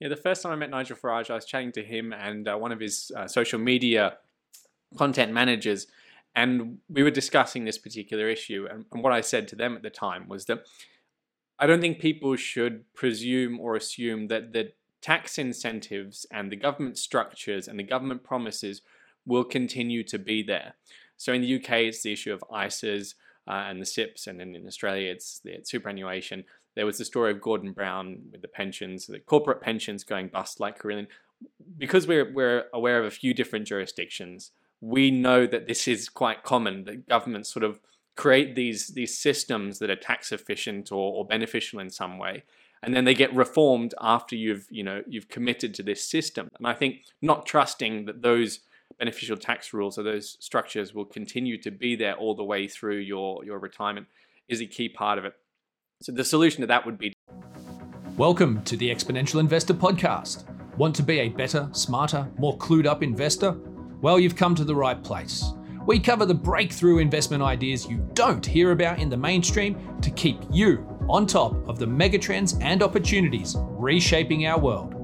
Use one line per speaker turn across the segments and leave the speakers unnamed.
Yeah, the first time I met Nigel Farage, I was chatting to him and uh, one of his uh, social media content managers, and we were discussing this particular issue. And, and what I said to them at the time was that I don't think people should presume or assume that the tax incentives and the government structures and the government promises will continue to be there. So in the UK, it's the issue of ISAs uh, and the SIPPs, and then in Australia, it's the superannuation. There was the story of Gordon Brown with the pensions, the corporate pensions going bust like Carillion. Because we're, we're aware of a few different jurisdictions, we know that this is quite common, that governments sort of create these, these systems that are tax efficient or, or beneficial in some way and then they get reformed after you've you know you've committed to this system and i think not trusting that those beneficial tax rules or those structures will continue to be there all the way through your your retirement is a key part of it so the solution to that would be
welcome to the exponential investor podcast. Want to be a better smarter more clued up investor? Well you've come to the right place. We cover the breakthrough investment ideas you don't hear about in the mainstream to keep you on top of the megatrends and opportunities reshaping our world.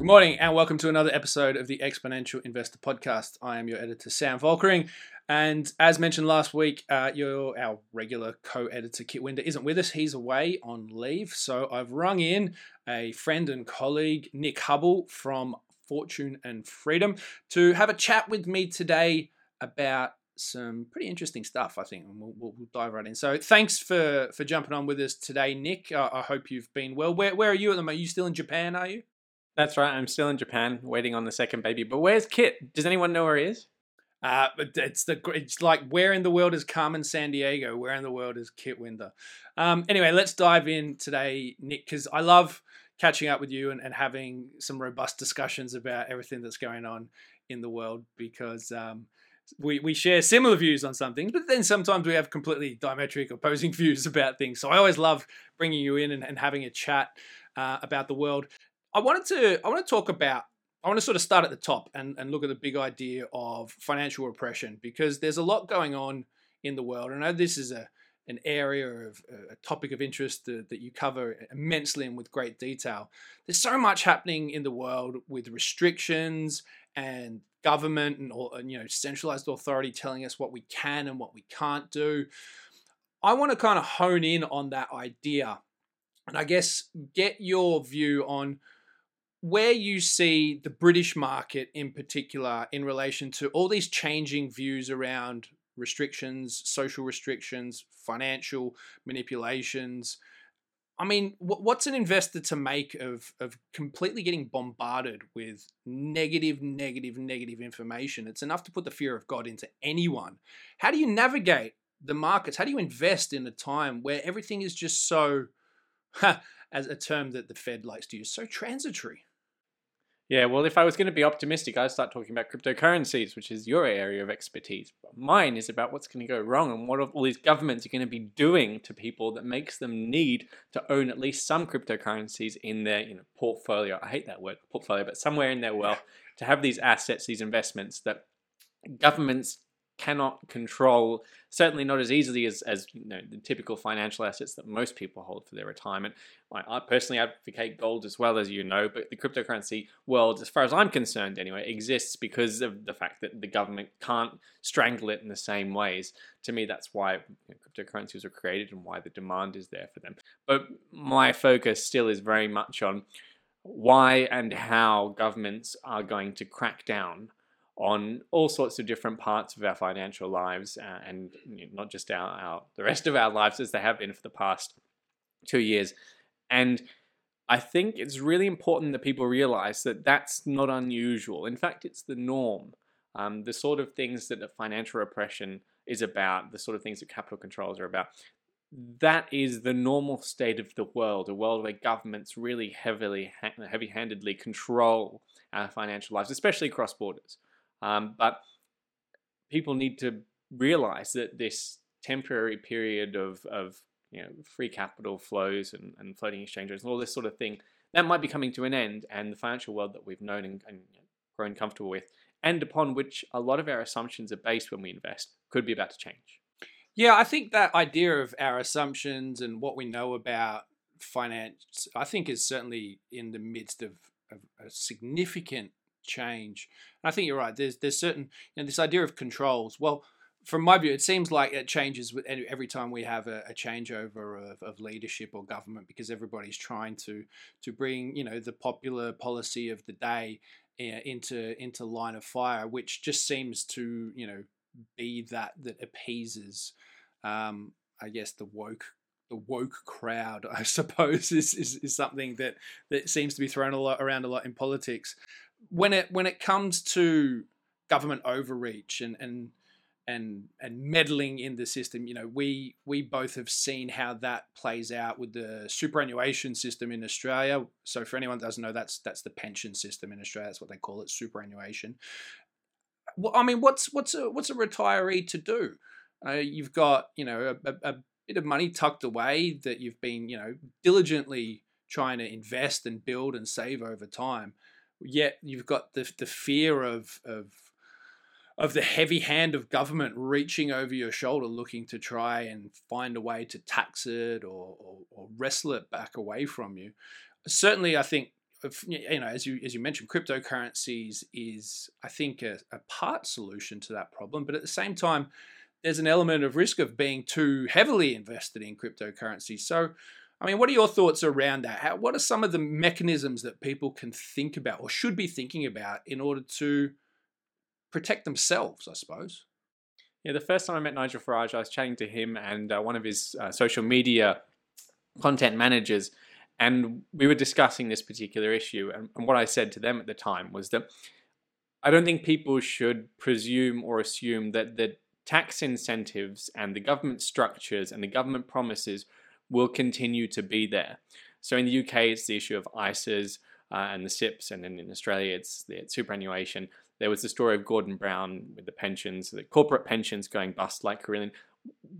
Good morning, and welcome to another episode of the Exponential Investor Podcast. I am your editor, Sam Volkering. And as mentioned last week, uh, your, our regular co editor, Kit Winder, isn't with us. He's away on leave. So I've rung in a friend and colleague, Nick Hubble from Fortune and Freedom, to have a chat with me today about some pretty interesting stuff, I think, and we'll, we'll, dive right in. So, thanks for for jumping on with us today, Nick. Uh, I hope you've been well. Where where are you at the moment? Are you still in Japan? Are you?
That's right. I'm still in Japan, waiting on the second baby. But where's Kit? Does anyone know where he is?
Uh, it's the it's like where in the world is Carmen Sandiego? Where in the world is Kit Winder? Um, anyway, let's dive in today, Nick, because I love catching up with you and, and having some robust discussions about everything that's going on in the world because um, we, we share similar views on some things, but then sometimes we have completely diametric opposing views about things. So I always love bringing you in and, and having a chat uh, about the world. I wanted to I want to talk about I want to sort of start at the top and, and look at the big idea of financial repression because there's a lot going on in the world. I know this is a an area of a topic of interest that, that you cover immensely and with great detail. There's so much happening in the world with restrictions and government and, and you know centralized authority telling us what we can and what we can't do. I want to kind of hone in on that idea and I guess get your view on where you see the British market in particular in relation to all these changing views around restrictions, social restrictions, financial manipulations, I mean, what's an investor to make of of completely getting bombarded with negative, negative, negative information? It's enough to put the fear of God into anyone. How do you navigate the markets? How do you invest in a time where everything is just so, as a term that the Fed likes to use, so transitory?
Yeah, well, if I was going to be optimistic, I'd start talking about cryptocurrencies, which is your area of expertise. But mine is about what's going to go wrong and what all these governments are going to be doing to people that makes them need to own at least some cryptocurrencies in their you know, portfolio. I hate that word, portfolio, but somewhere in their wealth to have these assets, these investments that governments cannot control, certainly not as easily as, as you know, the typical financial assets that most people hold for their retirement. I personally advocate gold as well, as you know, but the cryptocurrency world, as far as I'm concerned anyway, exists because of the fact that the government can't strangle it in the same ways. To me, that's why you know, cryptocurrencies were created and why the demand is there for them. But my focus still is very much on why and how governments are going to crack down on all sorts of different parts of our financial lives uh, and you know, not just our, our the rest of our lives as they have been for the past two years and I think it's really important that people realize that that's not unusual. In fact, it's the norm. Um, the sort of things that the financial repression is about, the sort of things that capital controls are about, that is the normal state of the world, a world where governments really heavily, heavy-handedly control our financial lives, especially cross borders. Um, but people need to realize that this temporary period of, of you know, free capital flows and, and floating exchanges and all this sort of thing, that might be coming to an end. And the financial world that we've known and, and grown comfortable with, and upon which a lot of our assumptions are based when we invest, could be about to change.
Yeah, I think that idea of our assumptions and what we know about finance, I think, is certainly in the midst of, of a significant change. And I think you're right. There's there's certain you know this idea of controls. Well, from my view, it seems like it changes with every time we have a, a changeover of, of leadership or government because everybody's trying to to bring you know the popular policy of the day eh, into into line of fire, which just seems to you know be that that appeases, um, I guess, the woke the woke crowd, I suppose, is, is, is something that, that seems to be thrown a lot around a lot in politics. When it when it comes to government overreach and and and and meddling in the system, you know, we we both have seen how that plays out with the superannuation system in Australia. So for anyone that doesn't know, that's that's the pension system in Australia. That's what they call it, superannuation. Well, I mean, what's what's a what's a retiree to do? Uh, you've got you know a, a, bit of money tucked away that you've been, you know, diligently trying to invest and build and save over time. Yet you've got the the fear of of of the heavy hand of government reaching over your shoulder, looking to try and find a way to tax it or, or, or wrestle it back away from you. Certainly, I think you know, as you as you mentioned, cryptocurrencies is I think a, a part solution to that problem, but at the same time, there's an element of risk of being too heavily invested in cryptocurrency. So, I mean, what are your thoughts around that? How, what are some of the mechanisms that people can think about or should be thinking about in order to protect themselves, I suppose?
Yeah, the first time I met Nigel Farage, I was chatting to him and uh, one of his uh, social media content managers, and we were discussing this particular issue. And, and what I said to them at the time was that I don't think people should presume or assume that the tax incentives and the government structures and the government promises will continue to be there. So in the UK, it's the issue of ISAs uh, and the SIPPs, and then in Australia, it's the superannuation. There was the story of Gordon Brown with the pensions, the corporate pensions going bust like Carillion.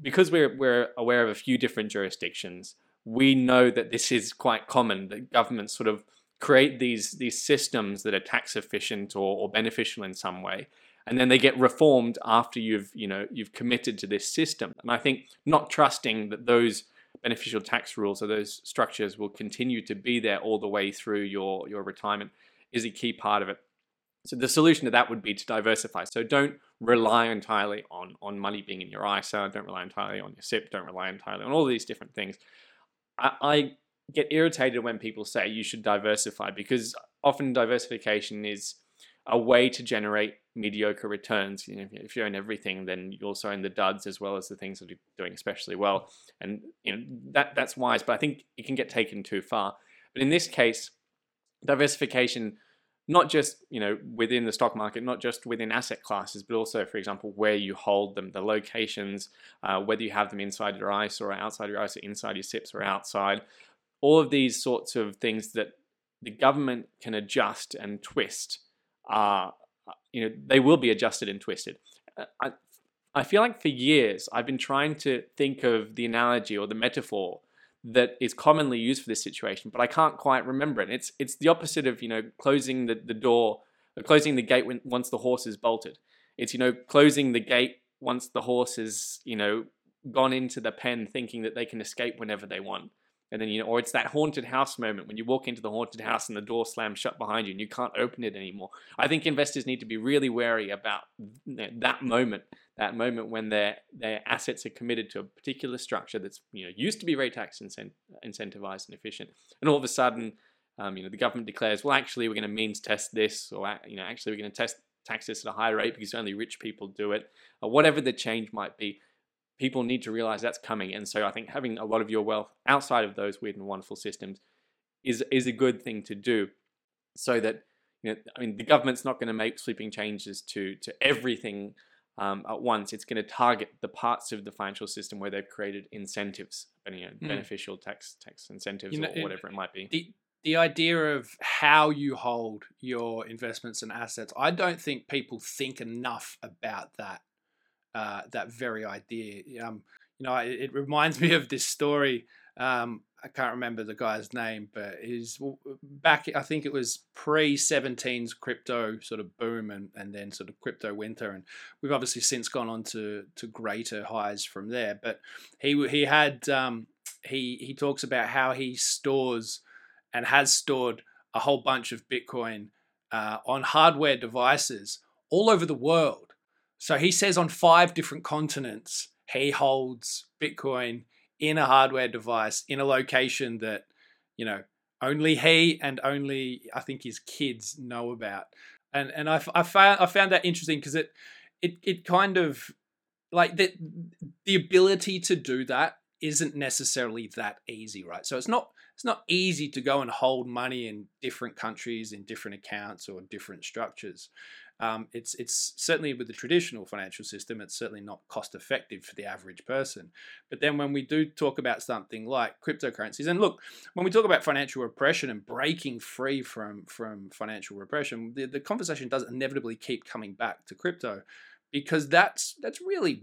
Because we're, we're aware of a few different jurisdictions, we know that this is quite common, that governments sort of create these, these systems that are tax efficient or, or beneficial in some way and then they get reformed after you've you know you've committed to this system and i think not trusting that those beneficial tax rules So those structures will continue to be there all the way through your your retirement is a key part of it. So the solution to that would be to diversify. So don't rely entirely on on money being in your isa don't rely entirely on your SIPP don't rely entirely on all these different things. I, I get irritated when people say you should diversify because often diversification is a way to generate mediocre returns. You know, if you own everything, then you also own the duds as well as the things that are doing especially well. And you know that that's wise, but I think it can get taken too far. But in this case, diversification, not just you know within the stock market, not just within asset classes, but also, for example, where you hold them, the locations, uh, whether you have them inside your ISA or outside your ISA, inside your SIPPs or outside. All of these sorts of things that the government can adjust and twist are you know, they will be adjusted and twisted. Uh, I, I feel like for years I've been trying to think of the analogy or the metaphor that is commonly used for this situation, but I can't quite remember it. It's it's the opposite of you know closing the, the door, uh, closing the gate when, once the horse is bolted. It's you know closing the gate once the horse is you know gone into the pen, thinking that they can escape whenever they want and then you know or it's that haunted house moment when you walk into the haunted house and the door slams shut behind you and you can't open it anymore. I think investors need to be really wary about that moment that moment when their their assets are committed to a particular structure that's you know used to be very tax incent- incentivized and efficient. And all of a sudden um, you know the government declares well actually we're going to means test this or you know actually we're going to test tax this at a higher rate because only rich people do it or whatever the change might be people need to realize that's coming. And so I think having a lot of your wealth outside of those weird and wonderful systems is is a good thing to do, so that you know, I mean, the government's not going to make sweeping changes to to everything um, at once. It's going to target the parts of the financial system where they've created incentives, you know, mm. beneficial tax tax incentives you know, or whatever it, it might be.
The, the idea of how you hold your investments and assets, I don't think people think enough about that uh, that very idea. Um, you know, it, it, reminds me of this story. Um, I can't remember the guy's name, but he's back. I think it was pre 17's crypto sort of boom and, and then sort of crypto winter, and we've obviously since gone on to to greater highs from there. But he he had um, he he talks about how he stores and has stored a whole bunch of Bitcoin uh, on hardware devices all over the world. So he says on five different continents he holds Bitcoin in a hardware device in a location that you know only he and only I think his kids know about. And and I, I found I found that interesting because it it it kind of like the the ability to do that isn't necessarily that easy, right? So it's not it's not easy to go and hold money in different countries in different accounts or different structures. Um, it's it's certainly with the traditional financial system, it's certainly not cost effective for the average person. But then when we do talk about something like cryptocurrencies, and look, when we talk about financial repression and breaking free from from financial repression, the, the conversation does inevitably keep coming back to crypto because that's that's really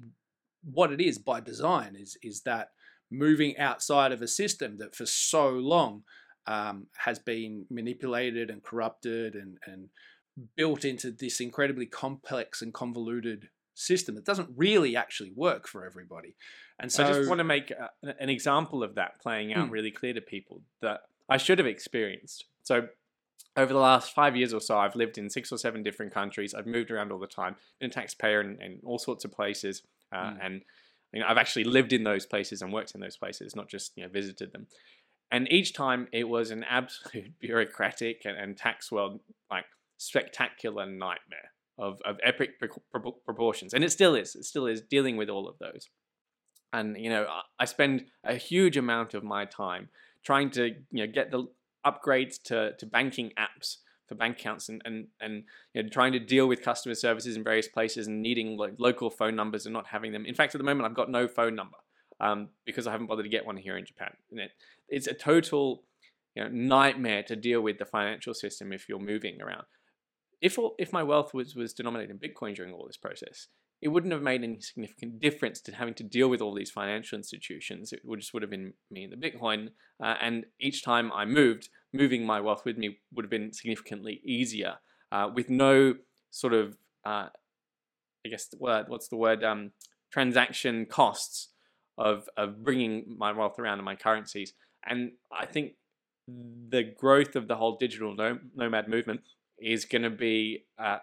what it is by design is is that moving outside of a system that for so long um, has been manipulated and corrupted and and built into this incredibly complex and convoluted system that doesn't really actually work for everybody. And so
I just want to make a, an example of that playing out
Hmm.
really clear to people that I should have experienced. So over the last five years or so, I've lived in six or seven different countries. I've moved around all the time, been a taxpayer in, in all sorts of places, uh,
Mm.
and you know, I've actually lived in those places and worked in those places, not just you know visited them. And each time it was an absolute bureaucratic and, and tax world like spectacular nightmare of, of epic pro- pro- proportions, and it still is. It still is dealing with all of those. And you know, I- spend a huge amount of my time trying to you know get the upgrades to, to banking apps for bank accounts and, and, and you know, trying to deal with customer services in various places and needing like local phone numbers and not having them. In fact, at the moment, I've got no phone number um, because I haven't bothered to get one here in Japan. It, it's a total you know, nightmare to deal with the financial system if you're moving around. If all, if my wealth was was denominated in Bitcoin during all this process, it wouldn't have made any significant difference to having to deal with all these financial institutions. It would just would have been me and the Bitcoin. Uh, and each time I moved, moving my wealth with me would have been significantly easier uh, with no sort of, uh, I guess, word, what's the word, um, transaction costs of, of bringing my wealth around in my currencies. And I think the growth of the whole digital nomad movement is going to be uh,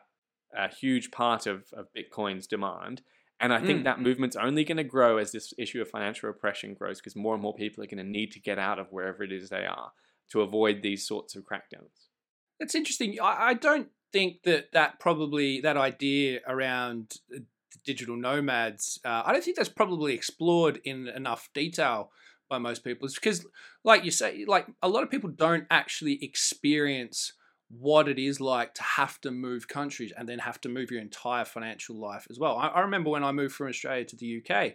a huge part of, of Bitcoin's demand. And I think
Mm.
that movement's only going to grow as this issue of financial oppression grows because more and more people are going to need to get out of wherever it is they are to avoid these sorts of crackdowns.
That's interesting. I, I don't think that that probably that idea around uh, digital nomads. Uh, I don't think that's probably explored in enough detail by most people. It's because, like you say, like a lot of people don't actually experience what it is like to have to move countries and then have to move your entire financial life as well. I, I remember when I moved from Australia to the UK,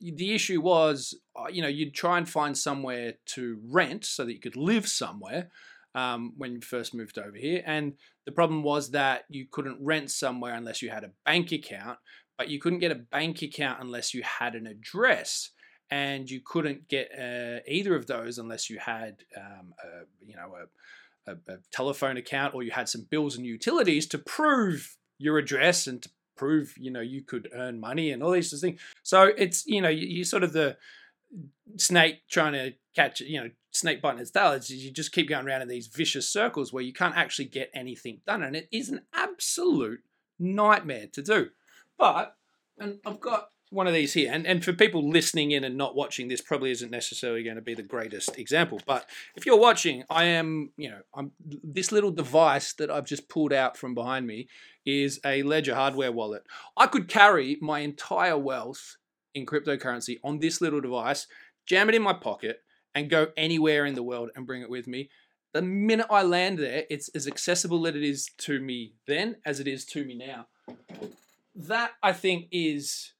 the issue was, uh, you know, you'd try and find somewhere to rent so that you could live somewhere um, when you first moved over here. And the problem was that you couldn't rent somewhere unless you had a bank account, but you couldn't get a bank account unless you had an address. And you couldn't get uh, either of those unless you had, um, a, you know, a, a, a telephone account or you had some bills and utilities to prove your address and to prove, you know, you could earn money and all these sorts of things. So it's, you know, you, you sort of the snake trying to catch, you know, snake biting its tail. It's, you just keep going around in these vicious circles where you can't actually get anything done. And it is an absolute nightmare to do. But, and I've got one of these here, and, and for people listening in and not watching, this probably isn't necessarily going to be the greatest example. But if you're watching, I am, you know, I'm this little device that I've just pulled out from behind me is a Ledger hardware wallet. I could carry my entire wealth in cryptocurrency on this little device, jam it in my pocket, and go anywhere in the world and bring it with me. The minute I land there, it's as accessible that it is to me then as it is to me now. That I think is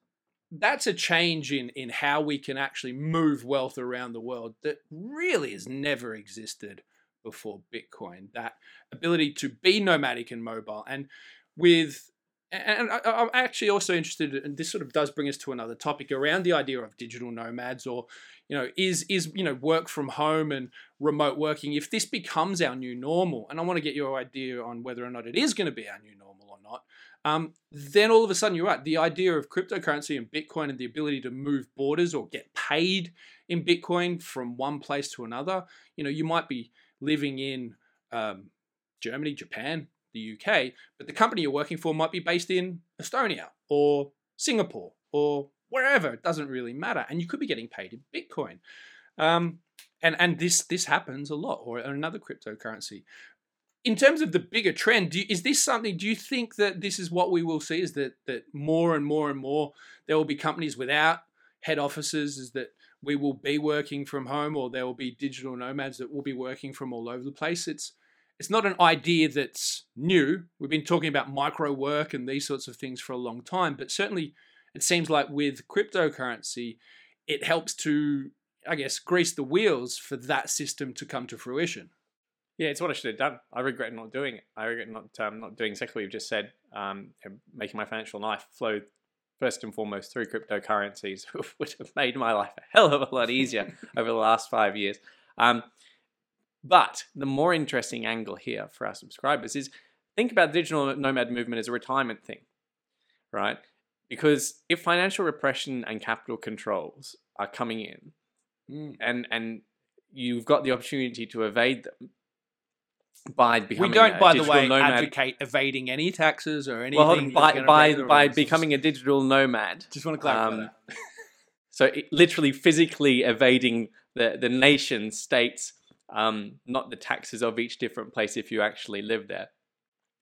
that's a change in in how we can actually move wealth around the world that really has never existed before Bitcoin. That ability to be nomadic and mobile, and with and I, I'm actually also interested, and this sort of does bring us to another topic around the idea of digital nomads, or you know, is is you know work from home and remote working. If this becomes our new normal, and I want to get your idea on whether or not it is going to be our new normal or not, um, then all of a sudden you're right. The idea of cryptocurrency and Bitcoin and the ability to move borders or get paid in Bitcoin from one place to another. You know, you might be living in um, Germany, Japan, the UK, but the company you're working for might be based in Estonia or Singapore or wherever. It doesn't really matter, and you could be getting paid in Bitcoin. Um, and and this this happens a lot, or another cryptocurrency. In terms of the bigger trend, you, is this something? Do you think that this is what we will see? Is that that more and more and more there will be companies without head offices? Is that we will be working from home, or there will be digital nomads that will be working from all over the place? It's it's not an idea that's new. We've been talking about micro work and these sorts of things for a long time, but certainly it seems like with cryptocurrency, it helps to, I guess, grease the wheels for that system to come to fruition.
Yeah, it's what I should have done. I regret not doing it. I regret not um, not doing exactly what you've just said. Um, making my financial life flow first and foremost through cryptocurrencies would have made my life a hell of a lot easier over the last five years. Um, but the more interesting angle here for our subscribers is think about the digital nomad movement as a retirement thing, right? Because if financial repression and capital controls are coming in mm. and, and you've got the opportunity to evade them, by becoming
we don't, by the way,
nomad.
advocate evading any taxes or anything.
Well, by by by becoming a digital nomad.
Just want to clarify um, that.
so, it, literally, physically evading the the nation states um, not the taxes of each different place if you actually live there.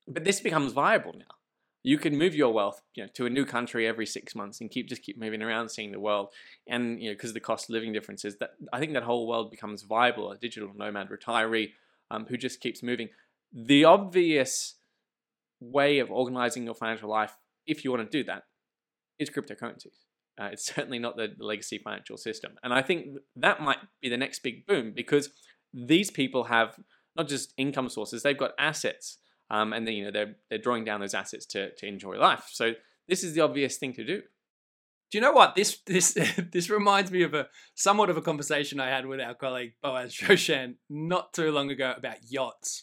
But this becomes viable now. You can move your wealth you know, to a new country every six months and keep just keep moving around, seeing the world, and you know because of the cost of living differences, that I think that whole world becomes viable. A digital nomad retiree um, who just keeps moving. The obvious way of organizing your financial life, if you want to do that, is cryptocurrencies. Uh, it's certainly not the legacy financial system, and I think that might be the next big boom because these people have not just income sources, they've got assets. Um, and then, you know, they're, they're drawing down those assets to, to enjoy life. So this is the obvious thing to do.
Do you know what this this this reminds me of a somewhat of a conversation I had with our colleague Boaz Shoshan not too long ago about yachts.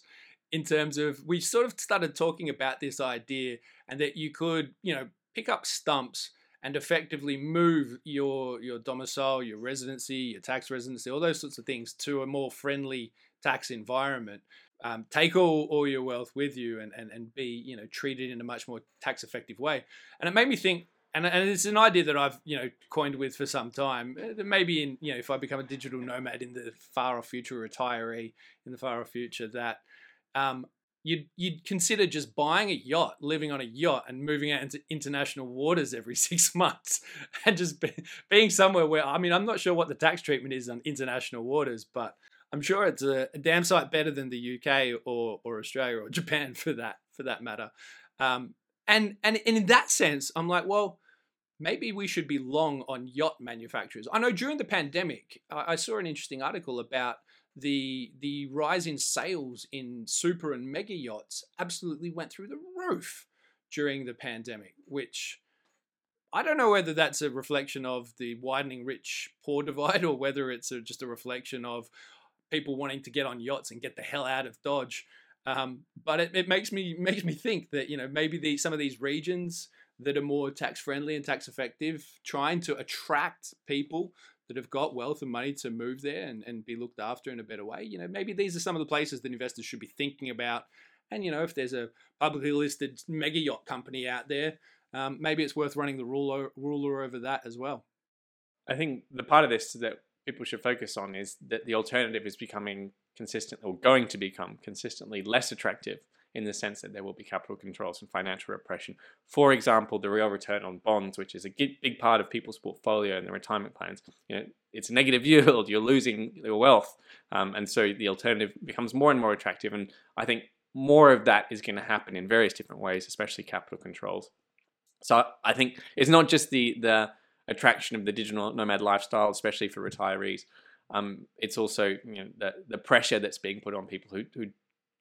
In terms of we sort of started talking about this idea and that you could you know pick up stumps and effectively move your your domicile, your residency, your tax residency, all those sorts of things to a more friendly tax environment. Um, take all, all your wealth with you and, and, and be you know treated in a much more tax effective way. And it made me think, and, and it's an idea that I've you know coined with for some time. Uh, maybe in you know if I become a digital nomad in the far off future, retiree in the far off future, that um, you'd you'd consider just buying a yacht, living on a yacht, and moving out into international waters every six months, and just be, being somewhere where I mean I'm not sure what the tax treatment is on international waters, but I'm sure it's a, a damn sight better than the UK or or Australia or Japan for that for that matter. Um, and and and in that sense, I'm like, well. Maybe we should be long on yacht manufacturers. I know during the pandemic, I saw an interesting article about the the rise in sales in super and mega yachts absolutely went through the roof during the pandemic, which I don't know whether that's a reflection of the widening rich poor divide or whether it's a, just a reflection of people wanting to get on yachts and get the hell out of Dodge. Um, but it, it makes me makes me think that you know maybe the, some of these regions that are more tax friendly and tax effective, trying to attract people that have got wealth and money to move there and, and be looked after in a better way. You know, maybe these are some of the places that investors should be thinking about. And, you know, if there's a publicly listed mega yacht company out there, um, maybe it's worth running the ruler, ruler over that as well.
I think the part of this that people should focus on is that the alternative is becoming consistent or going to become consistently less attractive in the sense that there will be capital controls and financial repression. For example, the real return on bonds, which is a big part of people's portfolio and their retirement plans, you know, it's a negative yield. You're losing your wealth, um, and so the alternative becomes more and more attractive. And I think more of that is going to happen in various different ways, especially capital controls. So I think it's not just the the attraction of the digital nomad lifestyle, especially for retirees. Um, it's also you know the the pressure that's being put on people who who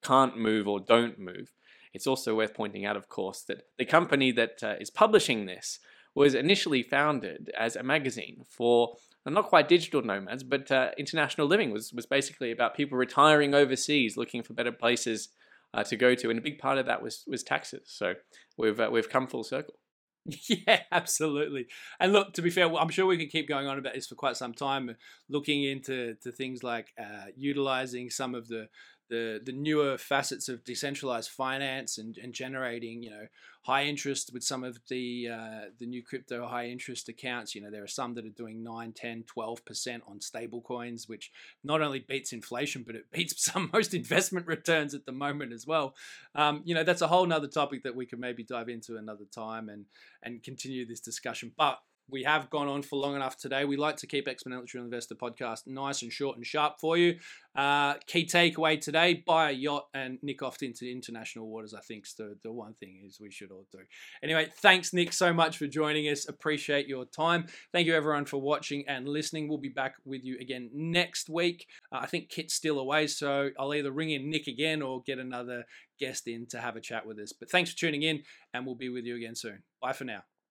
can't move or don't move. it's also worth pointing out, of course, that the company that uh, is publishing this was initially founded as a magazine for not quite digital nomads, but uh, international living was was basically about people retiring overseas, looking for better places uh, to go to, and a big part of that was was taxes. So we've uh, we've come full circle.
Yeah, absolutely. And look, to be fair, I'm sure we could keep going on about this for quite some time, looking into to things like uh, utilizing some of the the the newer facets of decentralized finance and, and generating you know high interest with some of the uh, the new crypto high interest accounts. You know there are some that are doing 9 10 12% on stable coins which not only beats inflation but it beats some most investment returns at the moment as well. Um, you know that's a whole nother topic that we could maybe dive into another time and and continue this discussion. But we have gone on for long enough today. We like to keep Exponential Investor podcast nice and short and sharp for you. Uh, key takeaway today: buy a yacht and nick off into international waters. I think is the, the one thing is we should all do. Anyway, thanks Nick so much for joining us. Appreciate your time. Thank you everyone for watching and listening. We'll be back with you again next week. Uh, I think Kit's still away, so I'll either ring in Nick again or get another guest in to have a chat with us. But thanks for tuning in, and we'll be with you again soon. Bye for now.